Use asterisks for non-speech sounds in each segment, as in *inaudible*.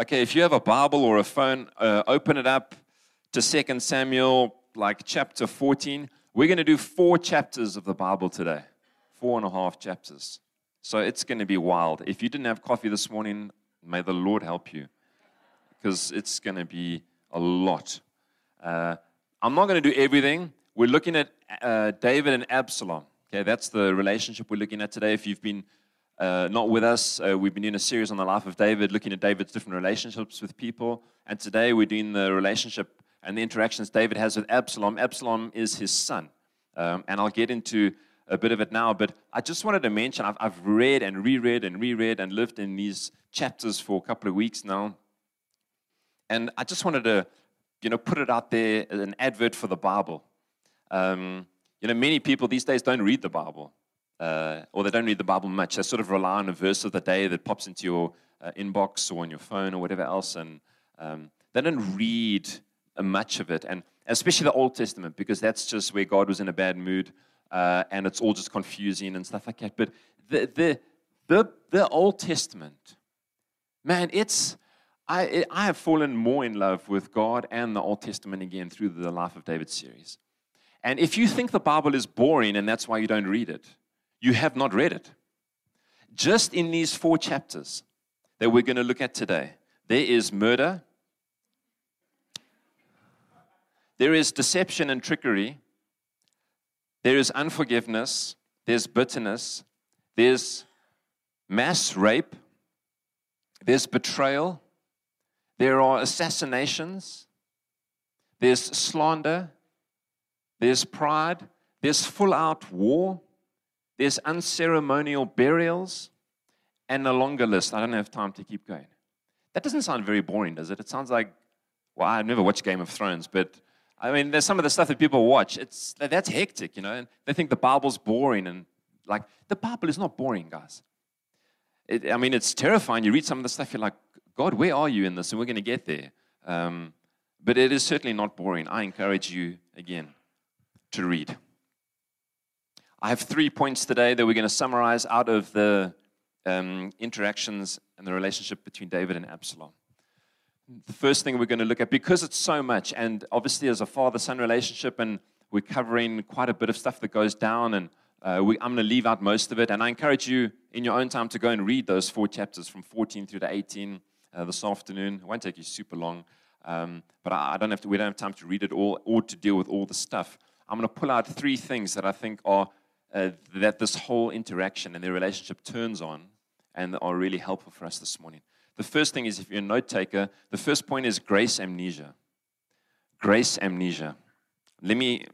Okay, if you have a Bible or a phone, uh, open it up to 2 Samuel, like chapter 14. We're going to do four chapters of the Bible today, four and a half chapters. So it's going to be wild. If you didn't have coffee this morning, may the Lord help you because it's going to be a lot. Uh, I'm not going to do everything. We're looking at uh, David and Absalom. Okay, that's the relationship we're looking at today. If you've been uh, not with us, uh, we've been doing a series on the life of David, looking at David's different relationships with people. And today we're doing the relationship and the interactions David has with Absalom. Absalom is his son. Um, and I'll get into a bit of it now, but I just wanted to mention I've, I've read and reread and reread and lived in these chapters for a couple of weeks now. And I just wanted to, you know, put it out there as an advert for the Bible. Um, you know, many people these days don't read the Bible, uh, or they don't read the Bible much. They sort of rely on a verse of the day that pops into your uh, inbox or on your phone or whatever else, and um, they don't read uh, much of it, and especially the Old Testament, because that's just where God was in a bad mood, uh, and it's all just confusing and stuff like that. But the the the, the Old Testament, man, it's I, I have fallen more in love with God and the Old Testament again through the Life of David series. And if you think the Bible is boring and that's why you don't read it, you have not read it. Just in these four chapters that we're going to look at today, there is murder, there is deception and trickery, there is unforgiveness, there's bitterness, there's mass rape, there's betrayal, there are assassinations, there's slander, there's pride, there's full out war, there's unceremonial burials, and a longer list. I don't have time to keep going. That doesn't sound very boring, does it? It sounds like, well, I've never watched Game of Thrones, but I mean, there's some of the stuff that people watch. It's that's hectic, you know, and they think the Bible's boring, and like the Bible is not boring, guys. It, I mean, it's terrifying. You read some of the stuff, you're like, God, where are you in this? And we're going to get there. Um, but it is certainly not boring. I encourage you again to read. I have three points today that we're going to summarize out of the um, interactions and the relationship between David and Absalom. The first thing we're going to look at, because it's so much, and obviously as a father son relationship, and we're covering quite a bit of stuff that goes down, and uh, we, I'm going to leave out most of it. And I encourage you in your own time to go and read those four chapters from 14 through to 18 uh, this afternoon. It won't take you super long, um, but I, I, don't have to, we don't have time to read it all or to deal with all the stuff. I'm going to pull out three things that I think are uh, that this whole interaction and their relationship turns on and are really helpful for us this morning. The first thing is if you're a note taker, the first point is grace amnesia. Grace amnesia. Let me,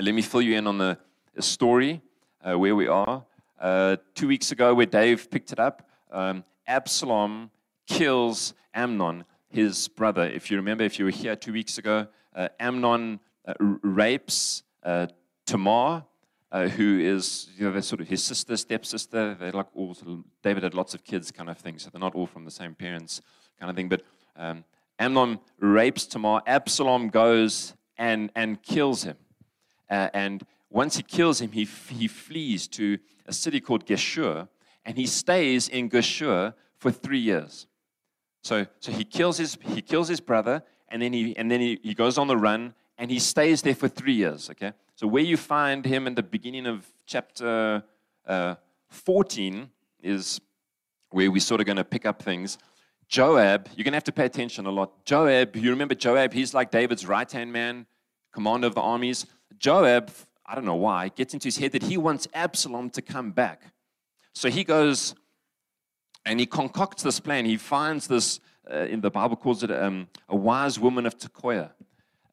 let me fill you in on the story uh, where we are. Uh, two weeks ago, where Dave picked it up, um, Absalom kills Amnon, his brother. If you remember, if you were here two weeks ago, uh, Amnon uh, rapes uh, Tamar, uh, who is you know sort of his sister, stepsister. They're like all sort of, David had lots of kids, kind of thing. So they're not all from the same parents, kind of thing. But um, Amnon rapes Tamar. Absalom goes and and kills him, uh, and once he kills him, he he flees to a city called Geshur, and he stays in Geshur for three years. So so he kills his he kills his brother, and then he and then he, he goes on the run and he stays there for three years. Okay, so where you find him in the beginning of chapter uh, 14 is where we're sort of going to pick up things. Joab, you're going to have to pay attention a lot. Joab, you remember Joab? He's like David's right hand man, commander of the armies. Joab, I don't know why, gets into his head that he wants Absalom to come back. So he goes and he concocts this plan. He finds this, uh, in the Bible calls it um, a wise woman of Tekoa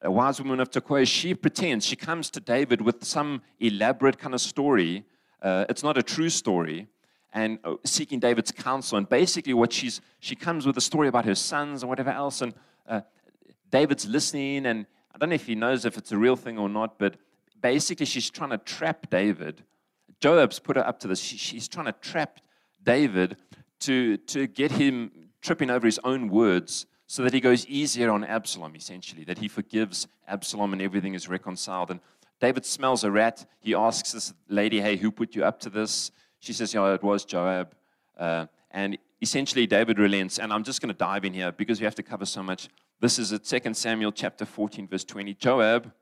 a wise woman of Tekoa, she pretends, she comes to David with some elaborate kind of story. Uh, it's not a true story, and uh, seeking David's counsel. And basically, what she's, she comes with a story about her sons and whatever else. And uh, David's listening, and I don't know if he knows if it's a real thing or not, but basically, she's trying to trap David. Joab's put her up to this. She, she's trying to trap David to, to get him tripping over his own words so that he goes easier on Absalom, essentially, that he forgives Absalom and everything is reconciled. And David smells a rat. He asks this lady, Hey, who put you up to this? She says, Yeah, it was Joab. Uh, and essentially, David relents, and I'm just going to dive in here because we have to cover so much. This is at 2 Samuel chapter 14, verse 20. Joab,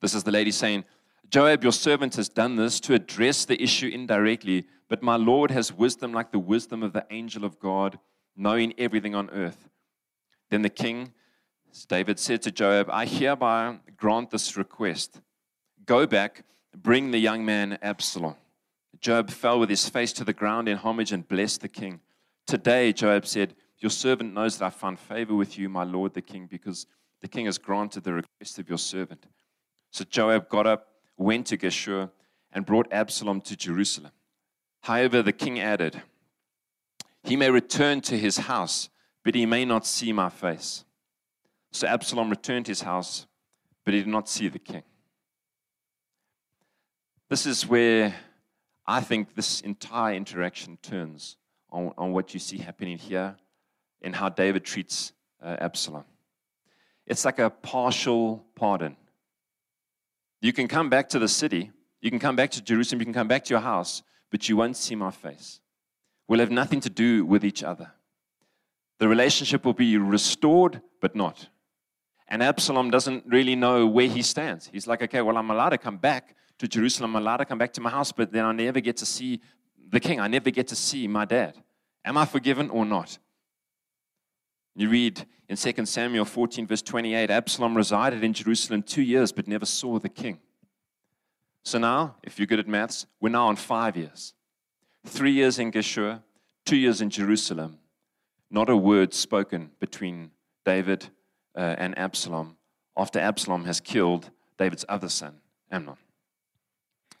this is the lady saying, Joab, your servant has done this to address the issue indirectly, but my Lord has wisdom like the wisdom of the angel of God, knowing everything on earth. Then the king, David said to Joab, I hereby grant this request. Go back, bring the young man Absalom. Joab fell with his face to the ground in homage and blessed the king. Today, Joab said, Your servant knows that I found favor with you, my lord the king, because the king has granted the request of your servant. So Joab got up, went to Geshur, and brought Absalom to Jerusalem. However, the king added, He may return to his house, but he may not see my face. So Absalom returned to his house, but he did not see the king. This is where I think this entire interaction turns on, on what you see happening here and how David treats uh, Absalom. It's like a partial pardon. You can come back to the city, you can come back to Jerusalem, you can come back to your house, but you won't see my face. We'll have nothing to do with each other. The relationship will be restored, but not. And Absalom doesn't really know where he stands. He's like, okay, well, I'm allowed to come back to Jerusalem. I'm allowed to come back to my house, but then I never get to see the king. I never get to see my dad. Am I forgiven or not? You read in 2 Samuel 14, verse 28 Absalom resided in Jerusalem two years but never saw the king. So now, if you're good at maths, we're now on five years. Three years in Geshur, two years in Jerusalem. Not a word spoken between David uh, and Absalom after Absalom has killed David's other son, Amnon.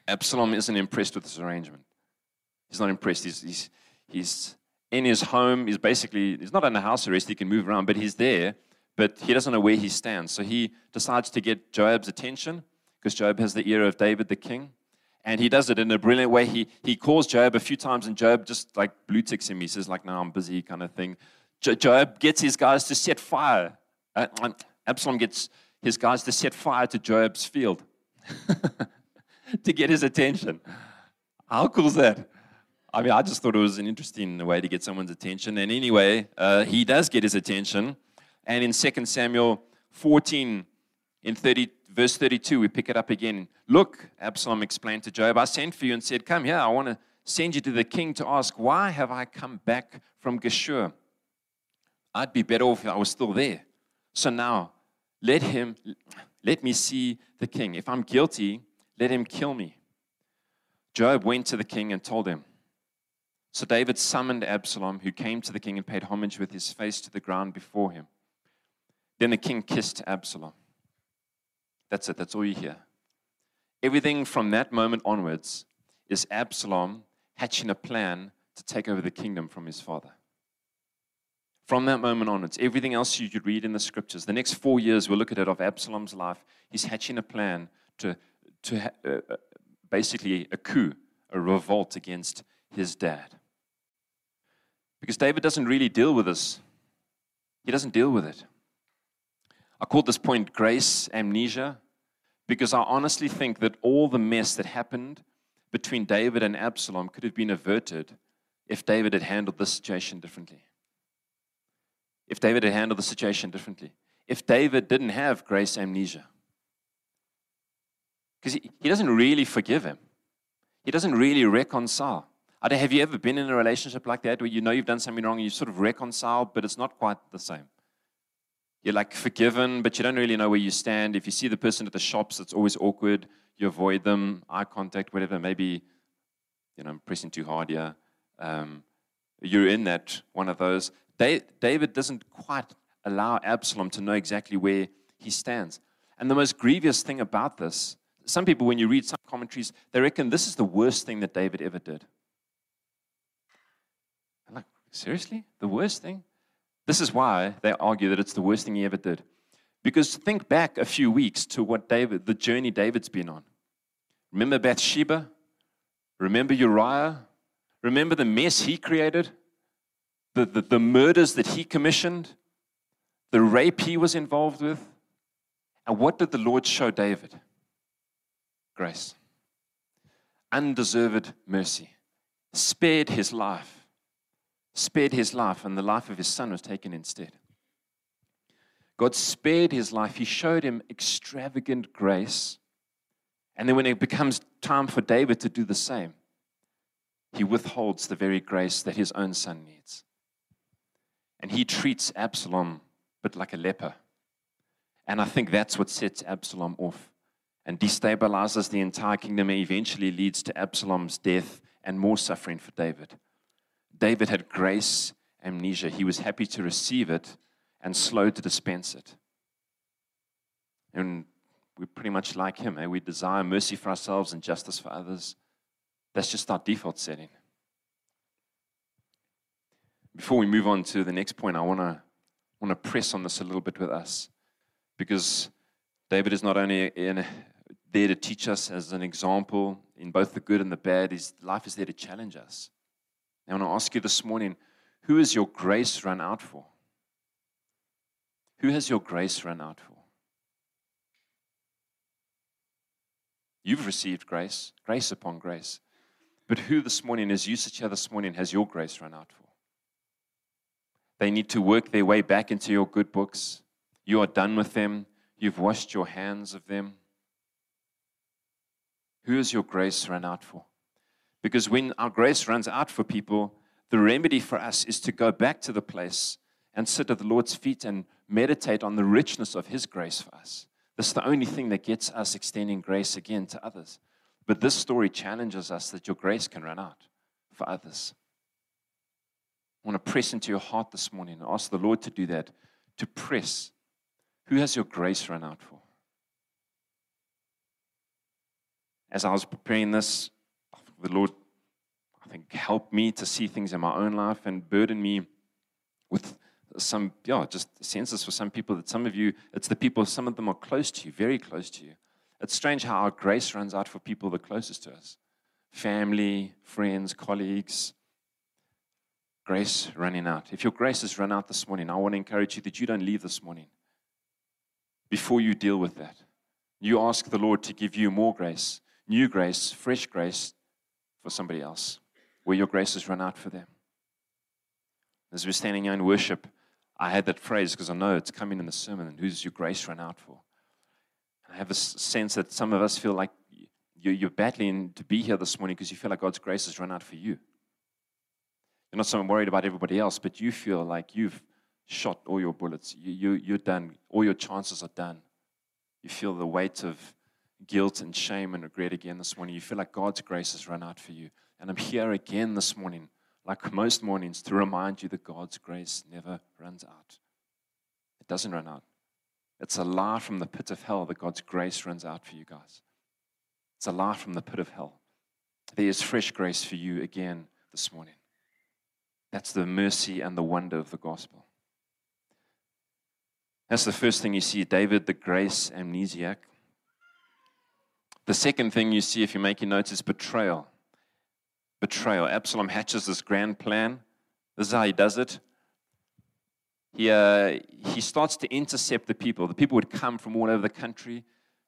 Absalom isn't impressed with this arrangement. He's not impressed. He's, he's, he's in his home. He's basically, he's not under house arrest. He can move around, but he's there, but he doesn't know where he stands. So he decides to get Joab's attention because Joab has the ear of David the king. And he does it in a brilliant way. He, he calls Joab a few times, and Joab just like blue ticks him. He says, like, no, I'm busy, kind of thing. Jo- Joab gets his guys to set fire. Uh, Absalom gets his guys to set fire to Joab's field. *laughs* to get his attention. How cool is that? I mean, I just thought it was an interesting way to get someone's attention. And anyway, uh, he does get his attention. And in 2 Samuel 14, in 30, verse 32, we pick it up again. Look, Absalom explained to Joab, I sent for you and said, Come here, I want to send you to the king to ask, Why have I come back from Geshur? I'd be better off if I was still there. So now, let him, let me see the king. If I'm guilty, let him kill me. Joab went to the king and told him. So David summoned Absalom, who came to the king and paid homage with his face to the ground before him. Then the king kissed Absalom. That's it, that's all you hear. Everything from that moment onwards is Absalom hatching a plan to take over the kingdom from his father. From that moment onwards, everything else you could read in the scriptures, the next four years we'll look at it of Absalom's life, he's hatching a plan to to ha- uh, uh, basically a coup, a revolt against his dad. Because David doesn't really deal with this. He doesn't deal with it. I called this point grace amnesia because I honestly think that all the mess that happened between David and Absalom could have been averted if David had handled this situation differently. If David had handled the situation differently. If David didn't have grace amnesia. Because he, he doesn't really forgive him, he doesn't really reconcile. I don't, have you ever been in a relationship like that where you know you've done something wrong and you sort of reconcile, but it's not quite the same? You're like forgiven, but you don't really know where you stand. If you see the person at the shops, it's always awkward. You avoid them, eye contact, whatever. Maybe, you know, I'm pressing too hard here. Um, you're in that one of those. David doesn't quite allow Absalom to know exactly where he stands. And the most grievous thing about this some people, when you read some commentaries, they reckon this is the worst thing that David ever did. I'm like, seriously? The worst thing? This is why they argue that it's the worst thing he ever did. Because think back a few weeks to what David, the journey David's been on. Remember Bathsheba? Remember Uriah? Remember the mess he created? The, the, the murders that he commissioned? The rape he was involved with? And what did the Lord show David? grace, undeserved mercy, spared his life. Spared his life, and the life of his son was taken instead. God spared his life. He showed him extravagant grace. And then when it becomes time for David to do the same, he withholds the very grace that his own son needs. And he treats Absalom but like a leper. And I think that's what sets Absalom off and destabilizes the entire kingdom and eventually leads to Absalom's death and more suffering for David. David had grace amnesia. He was happy to receive it and slow to dispense it. And we're pretty much like him. Eh? We desire mercy for ourselves and justice for others. That's just our default setting. Before we move on to the next point, I want to want to press on this a little bit with us because David is not only in, there to teach us as an example in both the good and the bad, his life is there to challenge us. I want to ask you this morning who has your grace run out for? Who has your grace run out for? You've received grace, grace upon grace. But who this morning, as you sit here this morning, has your grace run out for? They need to work their way back into your good books. You are done with them. You've washed your hands of them. Who has your grace run out for? Because when our grace runs out for people, the remedy for us is to go back to the place and sit at the Lord's feet and meditate on the richness of His grace for us. This is the only thing that gets us extending grace again to others. But this story challenges us that your grace can run out for others. I want to press into your heart this morning and ask the Lord to do that, to press. Who has your grace run out for? As I was preparing this, the Lord, I think, helped me to see things in my own life and burden me with some, yeah, just senses for some people that some of you, it's the people, some of them are close to you, very close to you. It's strange how our grace runs out for people the closest to us family, friends, colleagues. Grace running out. If your grace has run out this morning, I want to encourage you that you don't leave this morning before you deal with that. You ask the Lord to give you more grace, new grace, fresh grace for somebody else, where your grace has run out for them. As we're standing here in worship, I had that phrase because I know it's coming in the sermon. And who's your grace run out for? And I have a sense that some of us feel like you're battling to be here this morning because you feel like God's grace has run out for you. You're not so worried about everybody else, but you feel like you've shot all your bullets. You, you, you're done. All your chances are done. You feel the weight of guilt and shame and regret again this morning. You feel like God's grace has run out for you. And I'm here again this morning, like most mornings, to remind you that God's grace never runs out. It doesn't run out. It's a lie from the pit of hell that God's grace runs out for you guys. It's a lie from the pit of hell. There is fresh grace for you again this morning. That's the mercy and the wonder of the gospel. That's the first thing you see David, the grace amnesiac. The second thing you see, if you're making notes, is betrayal. Betrayal. Absalom hatches this grand plan. This is how he does it. He, uh, he starts to intercept the people. The people would come from all over the country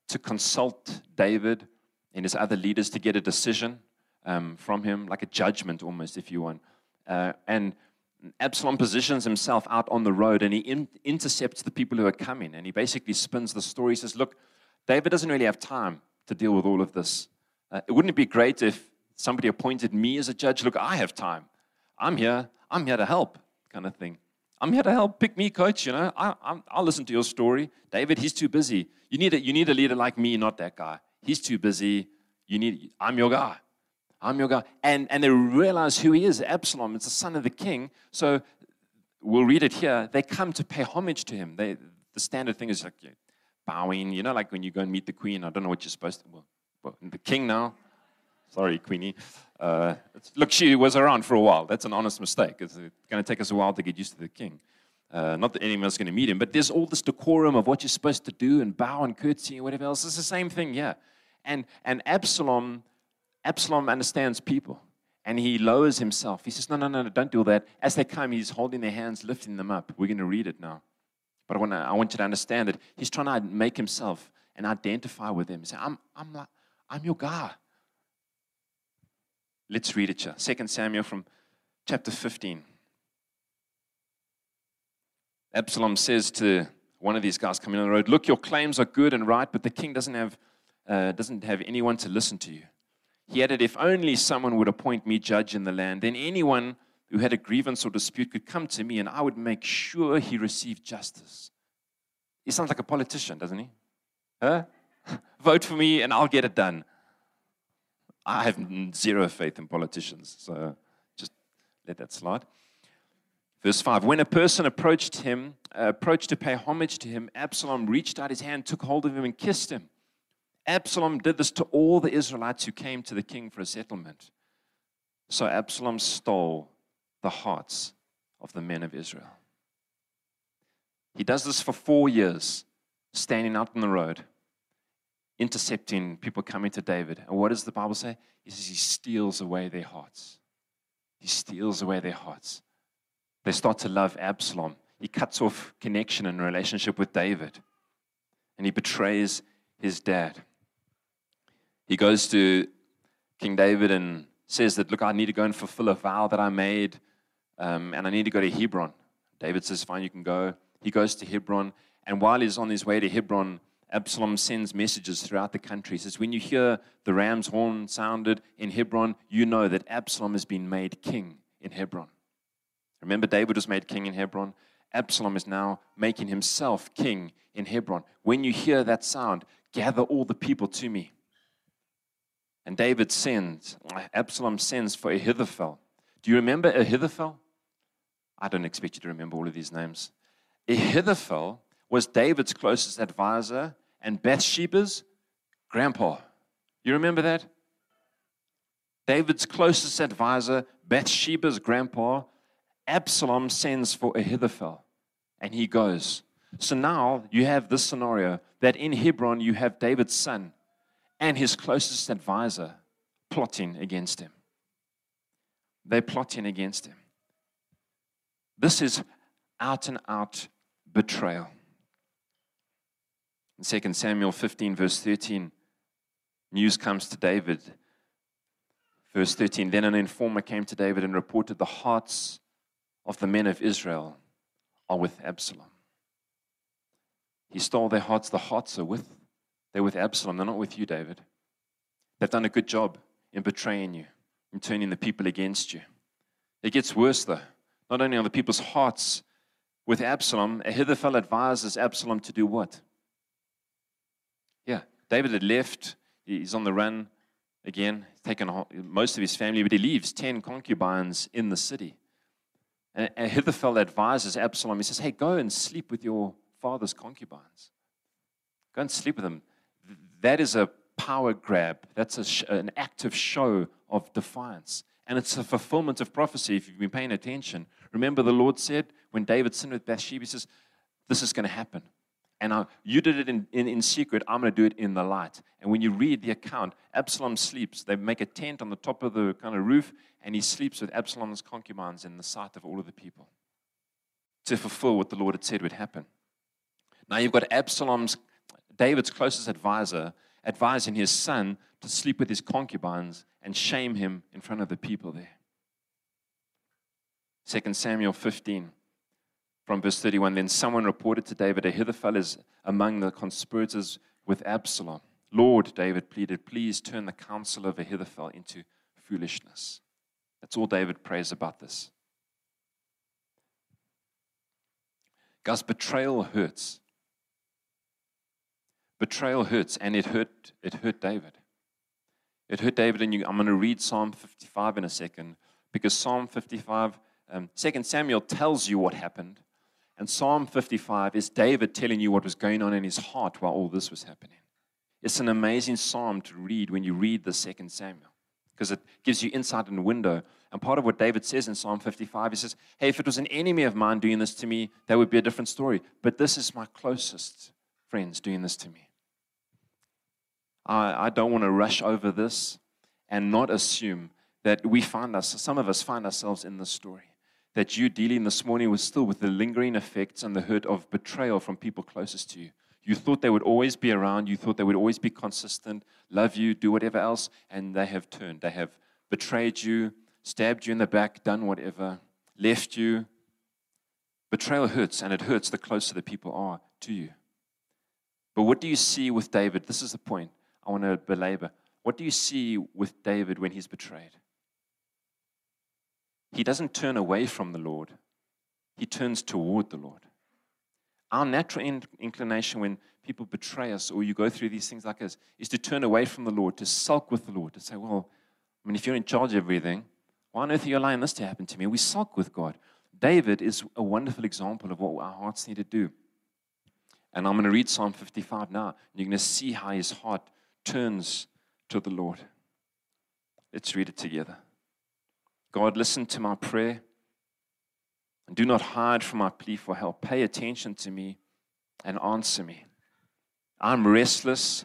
to consult David and his other leaders to get a decision um, from him, like a judgment almost, if you want. Uh, and Absalom positions himself out on the road and he in, intercepts the people who are coming. And he basically spins the story. He says, Look, David doesn't really have time to deal with all of this. Uh, wouldn't it be great if somebody appointed me as a judge? Look, I have time. I'm here. I'm here to help, kind of thing. I'm here to help. Pick me, coach. You know, I, will listen to your story. David, he's too busy. You need, a, you need a leader like me, not that guy. He's too busy. You need, I'm your guy. I'm your guy. And, and they realize who he is Absalom. It's the son of the king. So we'll read it here. They come to pay homage to him. They, the standard thing is like bowing, you know, like when you go and meet the queen. I don't know what you're supposed to. Well, well the king now. Sorry, Queenie. Uh, look, she was around for a while. That's an honest mistake. It's going to take us a while to get used to the king. Uh, not that anyone's going to meet him, but there's all this decorum of what you're supposed to do and bow and curtsy and whatever else. It's the same thing, yeah. And, and Absalom Absalom understands people and he lowers himself. He says, No, no, no, no, don't do that. As they come, he's holding their hands, lifting them up. We're going to read it now. But I want, to, I want you to understand that he's trying to make himself and identify with them. Say, I'm, I'm, like, I'm your guy. Let's read it here. 2 Samuel from chapter 15. Absalom says to one of these guys coming on the road, Look, your claims are good and right, but the king doesn't have, uh, doesn't have anyone to listen to you. He added, If only someone would appoint me judge in the land, then anyone who had a grievance or dispute could come to me and I would make sure he received justice. He sounds like a politician, doesn't he? Huh? *laughs* Vote for me and I'll get it done. I have zero faith in politicians, so just let that slide. Verse 5 When a person approached him, uh, approached to pay homage to him, Absalom reached out his hand, took hold of him, and kissed him. Absalom did this to all the Israelites who came to the king for a settlement. So Absalom stole the hearts of the men of Israel. He does this for four years, standing out on the road, intercepting people coming to David. And what does the Bible say? He says he steals away their hearts. He steals away their hearts. They start to love Absalom. He cuts off connection and relationship with David. And he betrays his dad. He goes to King David and says that, Look, I need to go and fulfill a vow that I made, um, and I need to go to Hebron. David says, Fine, you can go. He goes to Hebron, and while he's on his way to Hebron, Absalom sends messages throughout the country. He says, When you hear the ram's horn sounded in Hebron, you know that Absalom has been made king in Hebron. Remember, David was made king in Hebron. Absalom is now making himself king in Hebron. When you hear that sound, gather all the people to me. And David sends, Absalom sends for Ahithophel. Do you remember Ahithophel? I don't expect you to remember all of these names. Ahithophel was David's closest advisor and Bathsheba's grandpa. You remember that? David's closest advisor, Bathsheba's grandpa, Absalom sends for Ahithophel and he goes. So now you have this scenario that in Hebron you have David's son and his closest advisor plotting against him. They're plotting against him. This is out and out betrayal. In 2 Samuel 15, verse 13, news comes to David. Verse 13 Then an informer came to David and reported the hearts of the men of Israel are with Absalom. He stole their hearts. The hearts are with, they're with Absalom. They're not with you, David. They've done a good job in betraying you, in turning the people against you. It gets worse, though. Not only are the people's hearts with Absalom, Ahithophel advises Absalom to do what? David had left. He's on the run again, taken most of his family, but he leaves 10 concubines in the city. And Ahithophel advises Absalom, he says, Hey, go and sleep with your father's concubines. Go and sleep with them. That is a power grab. That's sh- an active show of defiance. And it's a fulfillment of prophecy if you've been paying attention. Remember, the Lord said when David sinned with Bathsheba, He says, This is going to happen. And I, you did it in, in, in secret, I'm going to do it in the light. And when you read the account, Absalom sleeps. They make a tent on the top of the kind of roof, and he sleeps with Absalom's concubines in the sight of all of the people to fulfill what the Lord had said would happen. Now you've got Absalom's, David's closest advisor, advising his son to sleep with his concubines and shame him in front of the people there. 2 Samuel 15, from verse 31. Then someone reported to David, Ahithophel is among the conspirators with Absalom. Lord, David pleaded, please turn the counsel of Ahithophel into foolishness. That's all David prays about this. Guys, betrayal hurts. Betrayal hurts, and it hurt, it hurt David. It hurt David, and you, I'm going to read Psalm 55 in a second, because Psalm 55, um, 2 Samuel tells you what happened, and Psalm 55 is David telling you what was going on in his heart while all this was happening. It's an amazing psalm to read when you read the second Samuel because it gives you insight and window. And part of what David says in Psalm 55, he says, Hey, if it was an enemy of mine doing this to me, that would be a different story. But this is my closest friends doing this to me. I, I don't want to rush over this and not assume that we find us, some of us find ourselves in this story. That you dealing this morning was still with the lingering effects and the hurt of betrayal from people closest to you. You thought they would always be around. You thought they would always be consistent, love you, do whatever else. And they have turned. They have betrayed you, stabbed you in the back, done whatever, left you. Betrayal hurts, and it hurts the closer the people are to you. But what do you see with David? This is the point I want to belabor. What do you see with David when he's betrayed? He doesn't turn away from the Lord, he turns toward the Lord. Our natural in- inclination when people betray us or you go through these things like this is to turn away from the Lord, to sulk with the Lord, to say, Well, I mean, if you're in charge of everything, why on earth are you allowing this to happen to me? We sulk with God. David is a wonderful example of what our hearts need to do. And I'm going to read Psalm 55 now. And You're going to see how his heart turns to the Lord. Let's read it together. God, listen to my prayer and do not hide from my plea for help. Pay attention to me and answer me. I'm restless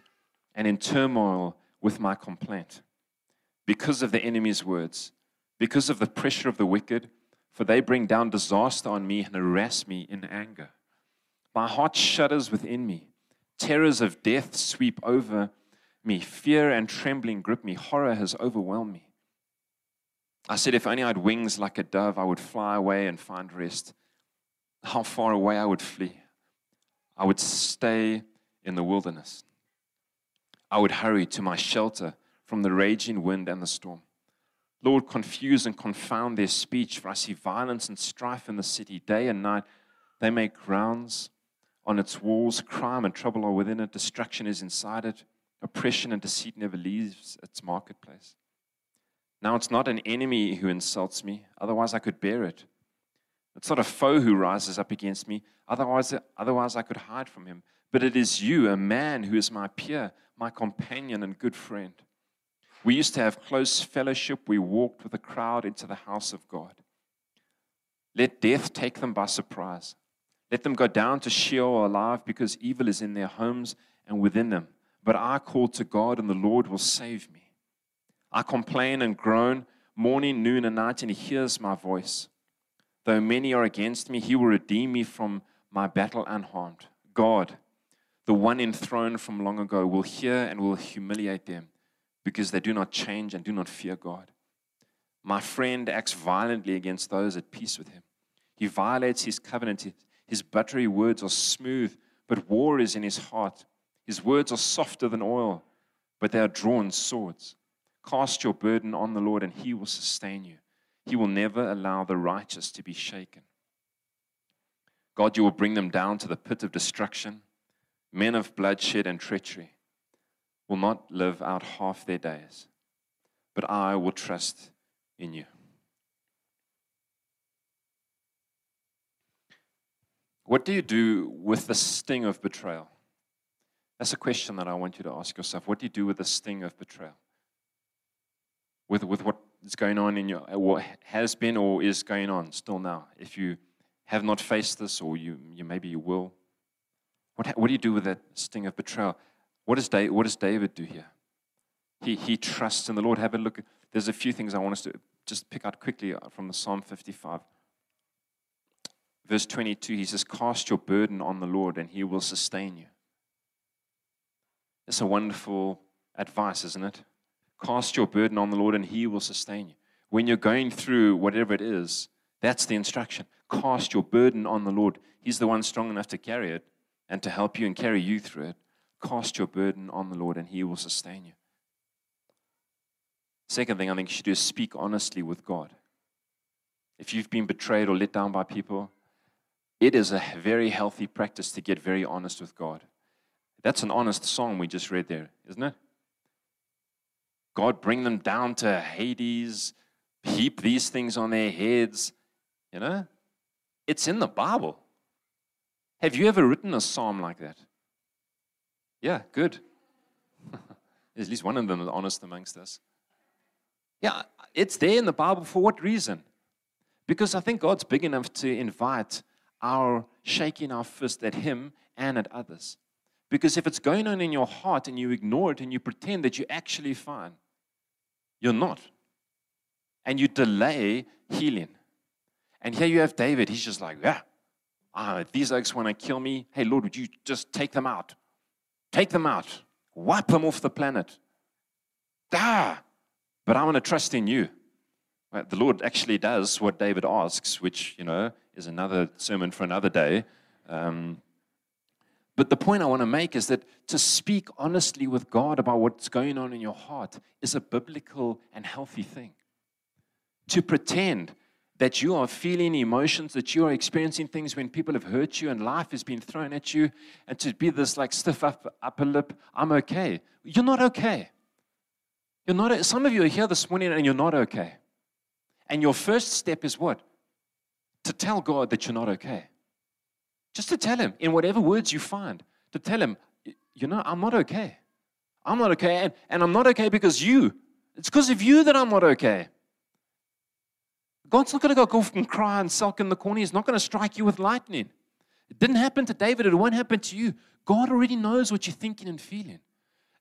and in turmoil with my complaint because of the enemy's words, because of the pressure of the wicked, for they bring down disaster on me and harass me in anger. My heart shudders within me. Terrors of death sweep over me. Fear and trembling grip me. Horror has overwhelmed me. I said, if only I had wings like a dove, I would fly away and find rest. How far away I would flee. I would stay in the wilderness. I would hurry to my shelter from the raging wind and the storm. Lord, confuse and confound their speech, for I see violence and strife in the city day and night. They make rounds on its walls. Crime and trouble are within it. Destruction is inside it. Oppression and deceit never leaves its marketplace. Now it's not an enemy who insults me, otherwise I could bear it. It's not a foe who rises up against me, otherwise, otherwise I could hide from him. But it is you, a man who is my peer, my companion, and good friend. We used to have close fellowship. We walked with a crowd into the house of God. Let death take them by surprise. Let them go down to Sheol alive because evil is in their homes and within them. But I call to God, and the Lord will save me. I complain and groan morning, noon, and night, and He hears my voice. Though many are against me, He will redeem me from my battle unharmed. God, the one enthroned from long ago, will hear and will humiliate them because they do not change and do not fear God. My friend acts violently against those at peace with him. He violates his covenant. His buttery words are smooth, but war is in his heart. His words are softer than oil, but they are drawn swords. Cast your burden on the Lord, and he will sustain you. He will never allow the righteous to be shaken. God, you will bring them down to the pit of destruction, men of bloodshed and treachery will not live out half their days, but I will trust in you. What do you do with the sting of betrayal? That's a question that I want you to ask yourself. What do you do with the sting of betrayal? With, with what is going on in your, uh, what has been or is going on still now? If you have not faced this, or you, you maybe you will, what, what do you do with that sting of betrayal? What does, David, what does David do here? He, he trusts in the Lord. Have a look. There's a few things I want us to just pick out quickly uh, from the Psalm 55. Verse 22, he says, Cast your burden on the Lord and he will sustain you. It's a wonderful advice, isn't it? Cast your burden on the Lord and he will sustain you. When you're going through whatever it is, that's the instruction. Cast your burden on the Lord. He's the one strong enough to carry it and to help you and carry you through it. Cast your burden on the Lord and He will sustain you. Second thing I think you should do is speak honestly with God. If you've been betrayed or let down by people, it is a very healthy practice to get very honest with God. That's an honest song we just read there, isn't it? God, bring them down to Hades, heap these things on their heads. You know, it's in the Bible. Have you ever written a psalm like that? Yeah, good. *laughs* At least one of them is honest amongst us. Yeah, it's there in the Bible for what reason? Because I think God's big enough to invite our shaking our fist at Him and at others. Because if it's going on in your heart and you ignore it and you pretend that you're actually fine, you're not. And you delay healing. And here you have David. He's just like, yeah, ah, these oaks want to kill me. Hey, Lord, would you just take them out? Take them out. Wipe them off the planet. Ah, but I want to trust in you. Well, the Lord actually does what David asks, which, you know, is another sermon for another day. Um, but the point I want to make is that to speak honestly with God about what's going on in your heart is a biblical and healthy thing. To pretend that you are feeling emotions, that you are experiencing things when people have hurt you and life has been thrown at you, and to be this like stiff up, upper lip, I'm okay. You're not okay. You're not, some of you are here this morning and you're not okay. And your first step is what? To tell God that you're not okay. Just to tell Him in whatever words you find, to tell Him, you know, I'm not okay. I'm not okay. And, and I'm not okay because you. It's because of you that I'm not okay. God's not going to go off and cry and sulk in the corner. He's not going to strike you with lightning. It didn't happen to David. It won't happen to you. God already knows what you're thinking and feeling.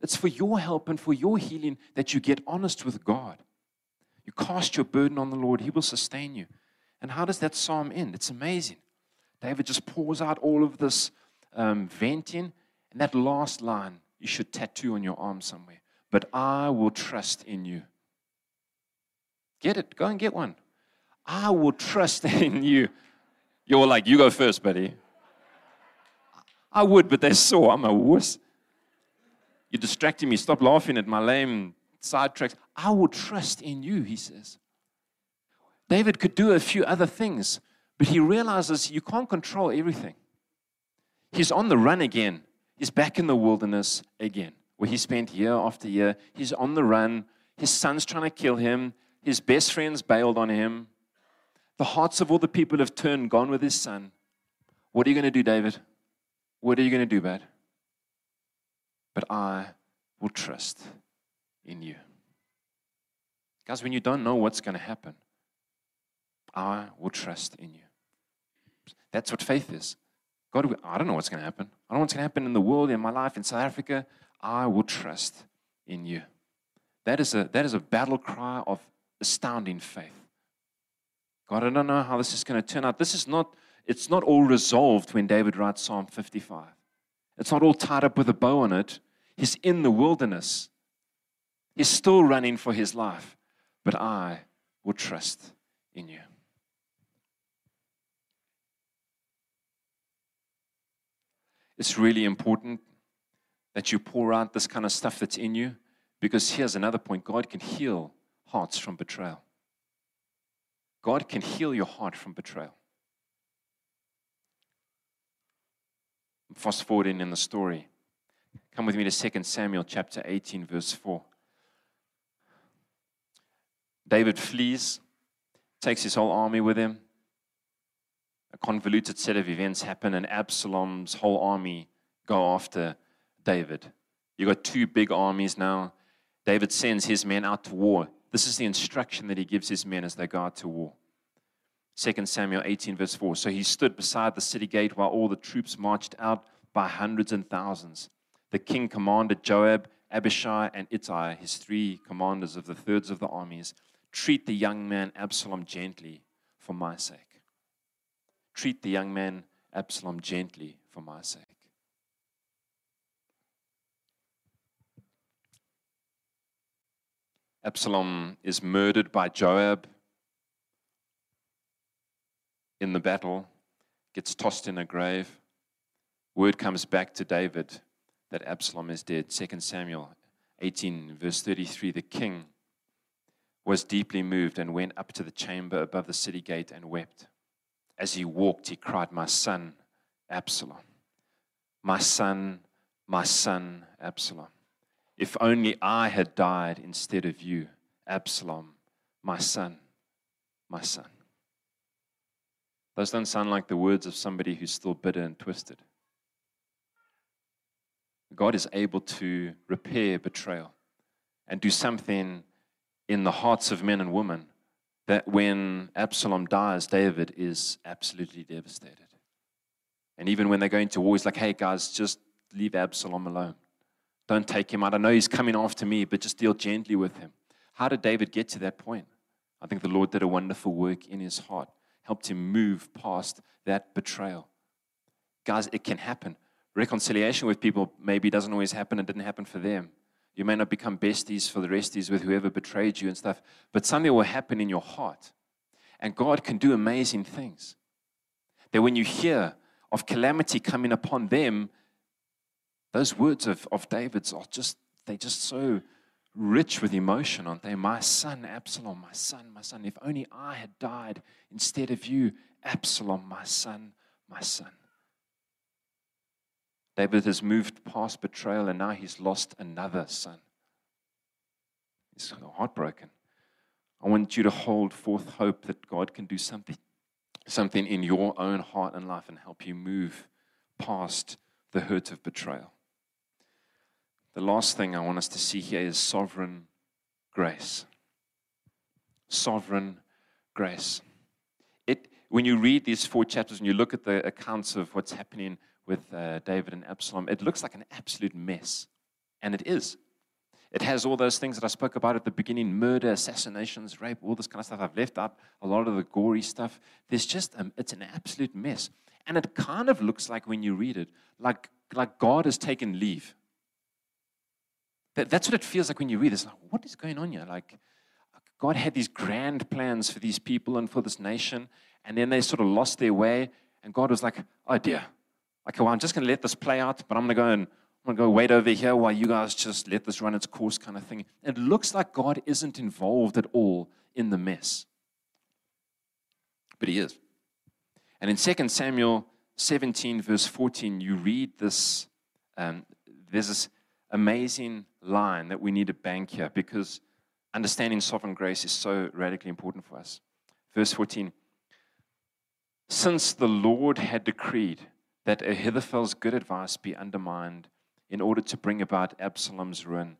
It's for your help and for your healing that you get honest with God. You cast your burden on the Lord, He will sustain you. And how does that psalm end? It's amazing. David just pours out all of this um, venting, and that last line you should tattoo on your arm somewhere. But I will trust in you. Get it? Go and get one. I will trust *laughs* in you. You're like, you go first, buddy. I would, but they saw I'm a wuss. You're distracting me. Stop laughing at my lame sidetracks. I will trust in you, he says. David could do a few other things, but he realizes you can't control everything. He's on the run again. He's back in the wilderness again, where he spent year after year. He's on the run. His son's trying to kill him. His best friends bailed on him. The hearts of all the people have turned, gone with his son. What are you going to do, David? What are you going to do, bad? But I will trust in you. Guys, when you don't know what's going to happen, I will trust in you. That's what faith is. God, I don't know what's going to happen. I don't know what's going to happen in the world, in my life, in South Africa. I will trust in you. That is a, that is a battle cry of astounding faith. God, I don't know how this is going to turn out. This is not, it's not all resolved when David writes Psalm 55. It's not all tied up with a bow on it. He's in the wilderness. He's still running for his life. But I will trust in you. It's really important that you pour out this kind of stuff that's in you because here's another point God can heal hearts from betrayal. God can heal your heart from betrayal. I'm fast forwarding in the story. Come with me to 2 Samuel chapter 18, verse 4. David flees, takes his whole army with him. A convoluted set of events happen, and Absalom's whole army go after David. You've got two big armies now. David sends his men out to war. This is the instruction that he gives his men as they go out to war. 2 Samuel 18, verse 4. So he stood beside the city gate while all the troops marched out by hundreds and thousands. The king commanded Joab, Abishai, and Ittai, his three commanders of the thirds of the armies, treat the young man Absalom gently for my sake. Treat the young man Absalom gently for my sake. Absalom is murdered by Joab in the battle, gets tossed in a grave. Word comes back to David that Absalom is dead. 2 Samuel 18, verse 33 The king was deeply moved and went up to the chamber above the city gate and wept. As he walked, he cried, My son, Absalom. My son, my son, Absalom. If only I had died instead of you, Absalom, my son, my son. Those don't sound like the words of somebody who's still bitter and twisted. God is able to repair betrayal and do something in the hearts of men and women that when Absalom dies, David is absolutely devastated. And even when they're going to war, he's like, hey, guys, just leave Absalom alone. Don't take him out. I know he's coming after me, but just deal gently with him. How did David get to that point? I think the Lord did a wonderful work in his heart, helped him move past that betrayal. Guys, it can happen reconciliation with people maybe doesn't always happen. It didn't happen for them. You may not become besties for the resties with whoever betrayed you and stuff, but something will happen in your heart. And God can do amazing things. That when you hear of calamity coming upon them, those words of, of David's are just, they're just so rich with emotion, aren't they? My son, Absalom, my son, my son. If only I had died instead of you, Absalom, my son, my son. David has moved past betrayal and now he's lost another son. He's heartbroken. I want you to hold forth hope that God can do something, something in your own heart and life and help you move past the hurt of betrayal. The last thing I want us to see here is sovereign grace. Sovereign grace. It, when you read these four chapters and you look at the accounts of what's happening with uh, David and Absalom, it looks like an absolute mess. And it is. It has all those things that I spoke about at the beginning murder, assassinations, rape, all this kind of stuff. I've left out a lot of the gory stuff. There's just, um, it's an absolute mess. And it kind of looks like when you read it, like, like God has taken leave. That, that's what it feels like when you read this. Like, what is going on here? Like, God had these grand plans for these people and for this nation, and then they sort of lost their way, and God was like, oh dear. Okay, well, I'm just going to let this play out, but I'm going to go and I'm going to go wait over here while you guys just let this run its course, kind of thing. It looks like God isn't involved at all in the mess. But He is. And in 2 Samuel 17, verse 14, you read this. Um, there's this amazing line that we need to bank here because understanding sovereign grace is so radically important for us. Verse 14 Since the Lord had decreed that Ahithophel's good advice be undermined in order to bring about Absalom's ruin.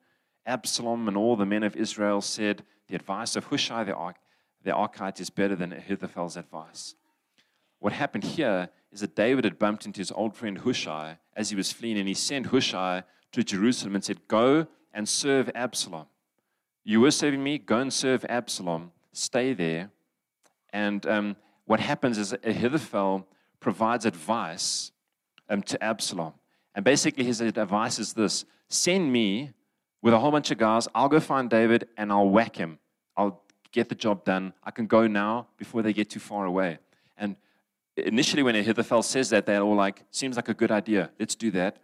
Absalom and all the men of Israel said, The advice of Hushai the, the Archite is better than Ahithophel's advice. What happened here is that David had bumped into his old friend Hushai as he was fleeing, and he sent Hushai to Jerusalem and said, Go and serve Absalom. You were serving me, go and serve Absalom, stay there. And um, what happens is Ahithophel provides advice um, to Absalom. And basically, his advice is this send me with a whole bunch of guys. I'll go find David and I'll whack him. I'll get the job done. I can go now before they get too far away. And initially, when Ahithophel says that, they're all like, seems like a good idea. Let's do that.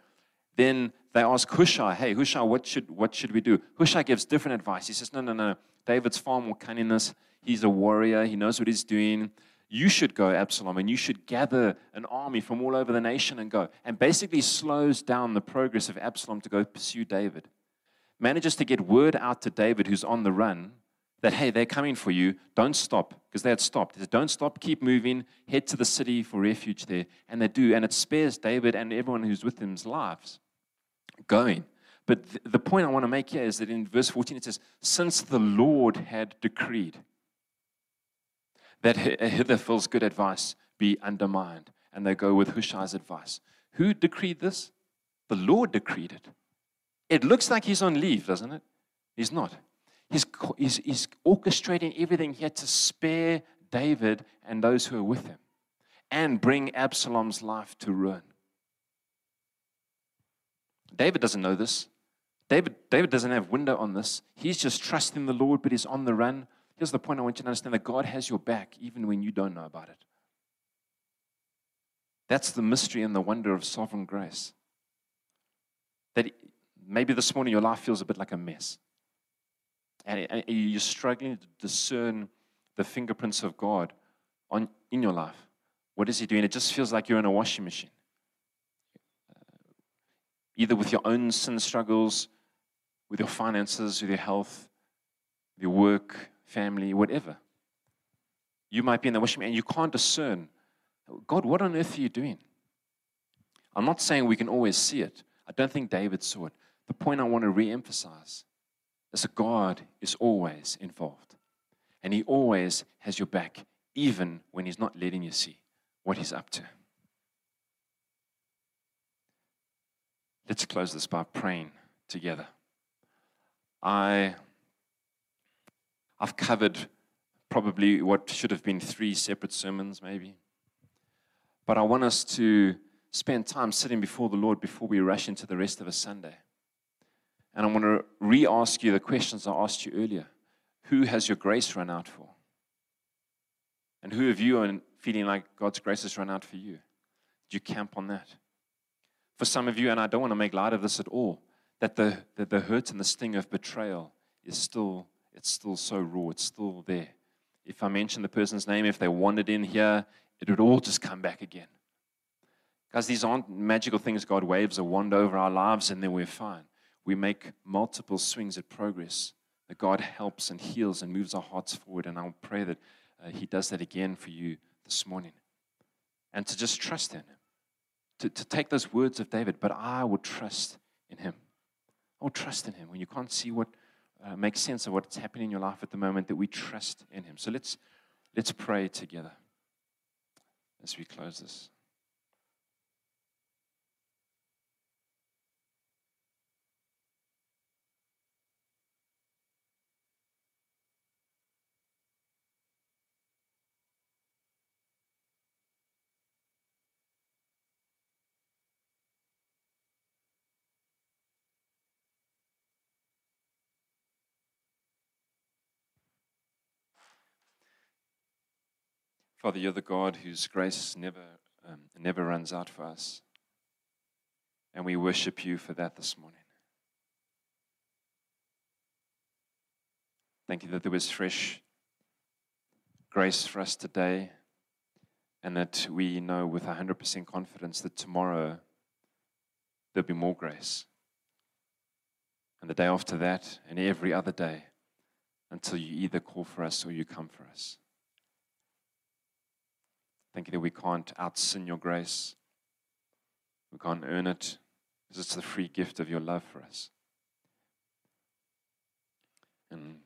Then they ask Hushai, hey, Hushai, what should, what should we do? Hushai gives different advice. He says, no, no, no. David's far more cunningness. He's a warrior. He knows what he's doing you should go, Absalom, and you should gather an army from all over the nation and go. And basically slows down the progress of Absalom to go pursue David. Manages to get word out to David, who's on the run, that, hey, they're coming for you. Don't stop, because they had stopped. He said, Don't stop, keep moving, head to the city for refuge there. And they do, and it spares David and everyone who's with him's lives going. But the point I want to make here is that in verse 14 it says, Since the Lord had decreed that Ahithophel's good advice be undermined. And they go with Hushai's advice. Who decreed this? The Lord decreed it. It looks like he's on leave, doesn't it? He's not. He's, he's, he's orchestrating everything here to spare David and those who are with him and bring Absalom's life to ruin. David doesn't know this. David, David doesn't have window on this. He's just trusting the Lord, but he's on the run. Here's the point I want you to understand that God has your back even when you don't know about it. That's the mystery and the wonder of sovereign grace. That maybe this morning your life feels a bit like a mess. And you're struggling to discern the fingerprints of God on, in your life. What is He doing? It just feels like you're in a washing machine. Uh, either with your own sin struggles, with your finances, with your health, with your work, family, whatever. You might be in the machine and you can't discern. God, what on earth are you doing? I'm not saying we can always see it. I don't think David saw it. The point I want to re emphasize is that God is always involved. And He always has your back, even when He's not letting you see what He's up to. Let's close this by praying together. I I've covered probably what should have been three separate sermons, maybe. But I want us to spend time sitting before the Lord before we rush into the rest of a Sunday. And I want to re ask you the questions I asked you earlier Who has your grace run out for? And who of you are feeling like God's grace has run out for you? Did you camp on that? For some of you, and I don't want to make light of this at all, that the, that the hurt and the sting of betrayal is still, it's still so raw, it's still there. If I mention the person's name, if they wandered in here, it would all just come back again. Guys, these aren't magical things God waves a wand over our lives and then we're fine. We make multiple swings at progress that God helps and heals and moves our hearts forward. And I'll pray that uh, He does that again for you this morning. And to just trust in Him. To, to take those words of David, but I will trust in Him. I will trust in Him. When you can't see what uh, makes sense of what's happening in your life at the moment, that we trust in Him. So let's, let's pray together as we close this. Father, you're the God whose grace never, um, never runs out for us. And we worship you for that this morning. Thank you that there was fresh grace for us today, and that we know with 100% confidence that tomorrow there'll be more grace. And the day after that, and every other day, until you either call for us or you come for us. Thank you that we can't outsin your grace. We can't earn it because it's the free gift of your love for us. And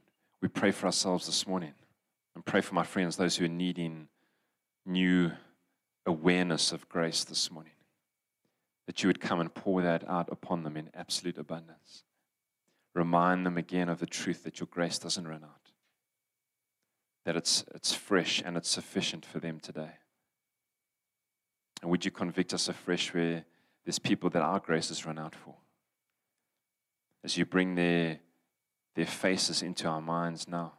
we pray for ourselves this morning and pray for my friends, those who are needing new awareness of grace this morning. That you would come and pour that out upon them in absolute abundance. Remind them again of the truth that your grace doesn't run out, that it's, it's fresh and it's sufficient for them today. And would you convict us afresh where there's people that our grace has run out for? As you bring their, their faces into our minds now,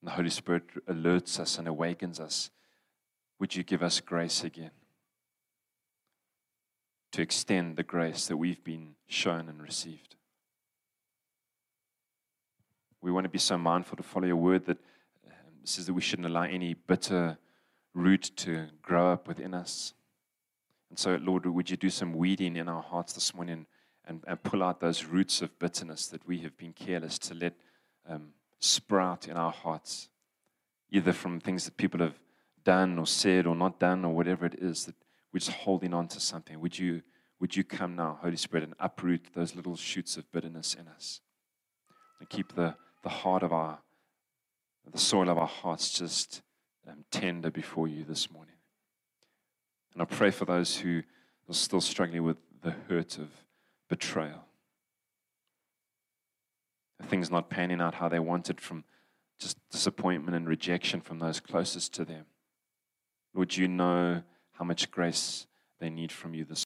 and the Holy Spirit alerts us and awakens us, would you give us grace again? To extend the grace that we've been shown and received. We want to be so mindful to follow your word that um, says that we shouldn't allow any bitter root to grow up within us. And so, Lord, would you do some weeding in our hearts this morning and, and pull out those roots of bitterness that we have been careless to let um, sprout in our hearts, either from things that people have done or said or not done or whatever it is that we're just holding on to something. Would you, would you come now, Holy Spirit, and uproot those little shoots of bitterness in us and keep the, the heart of our, the soil of our hearts just um, tender before you this morning? And I pray for those who are still struggling with the hurt of betrayal. Things not panning out how they wanted from just disappointment and rejection from those closest to them. Lord, you know how much grace they need from you this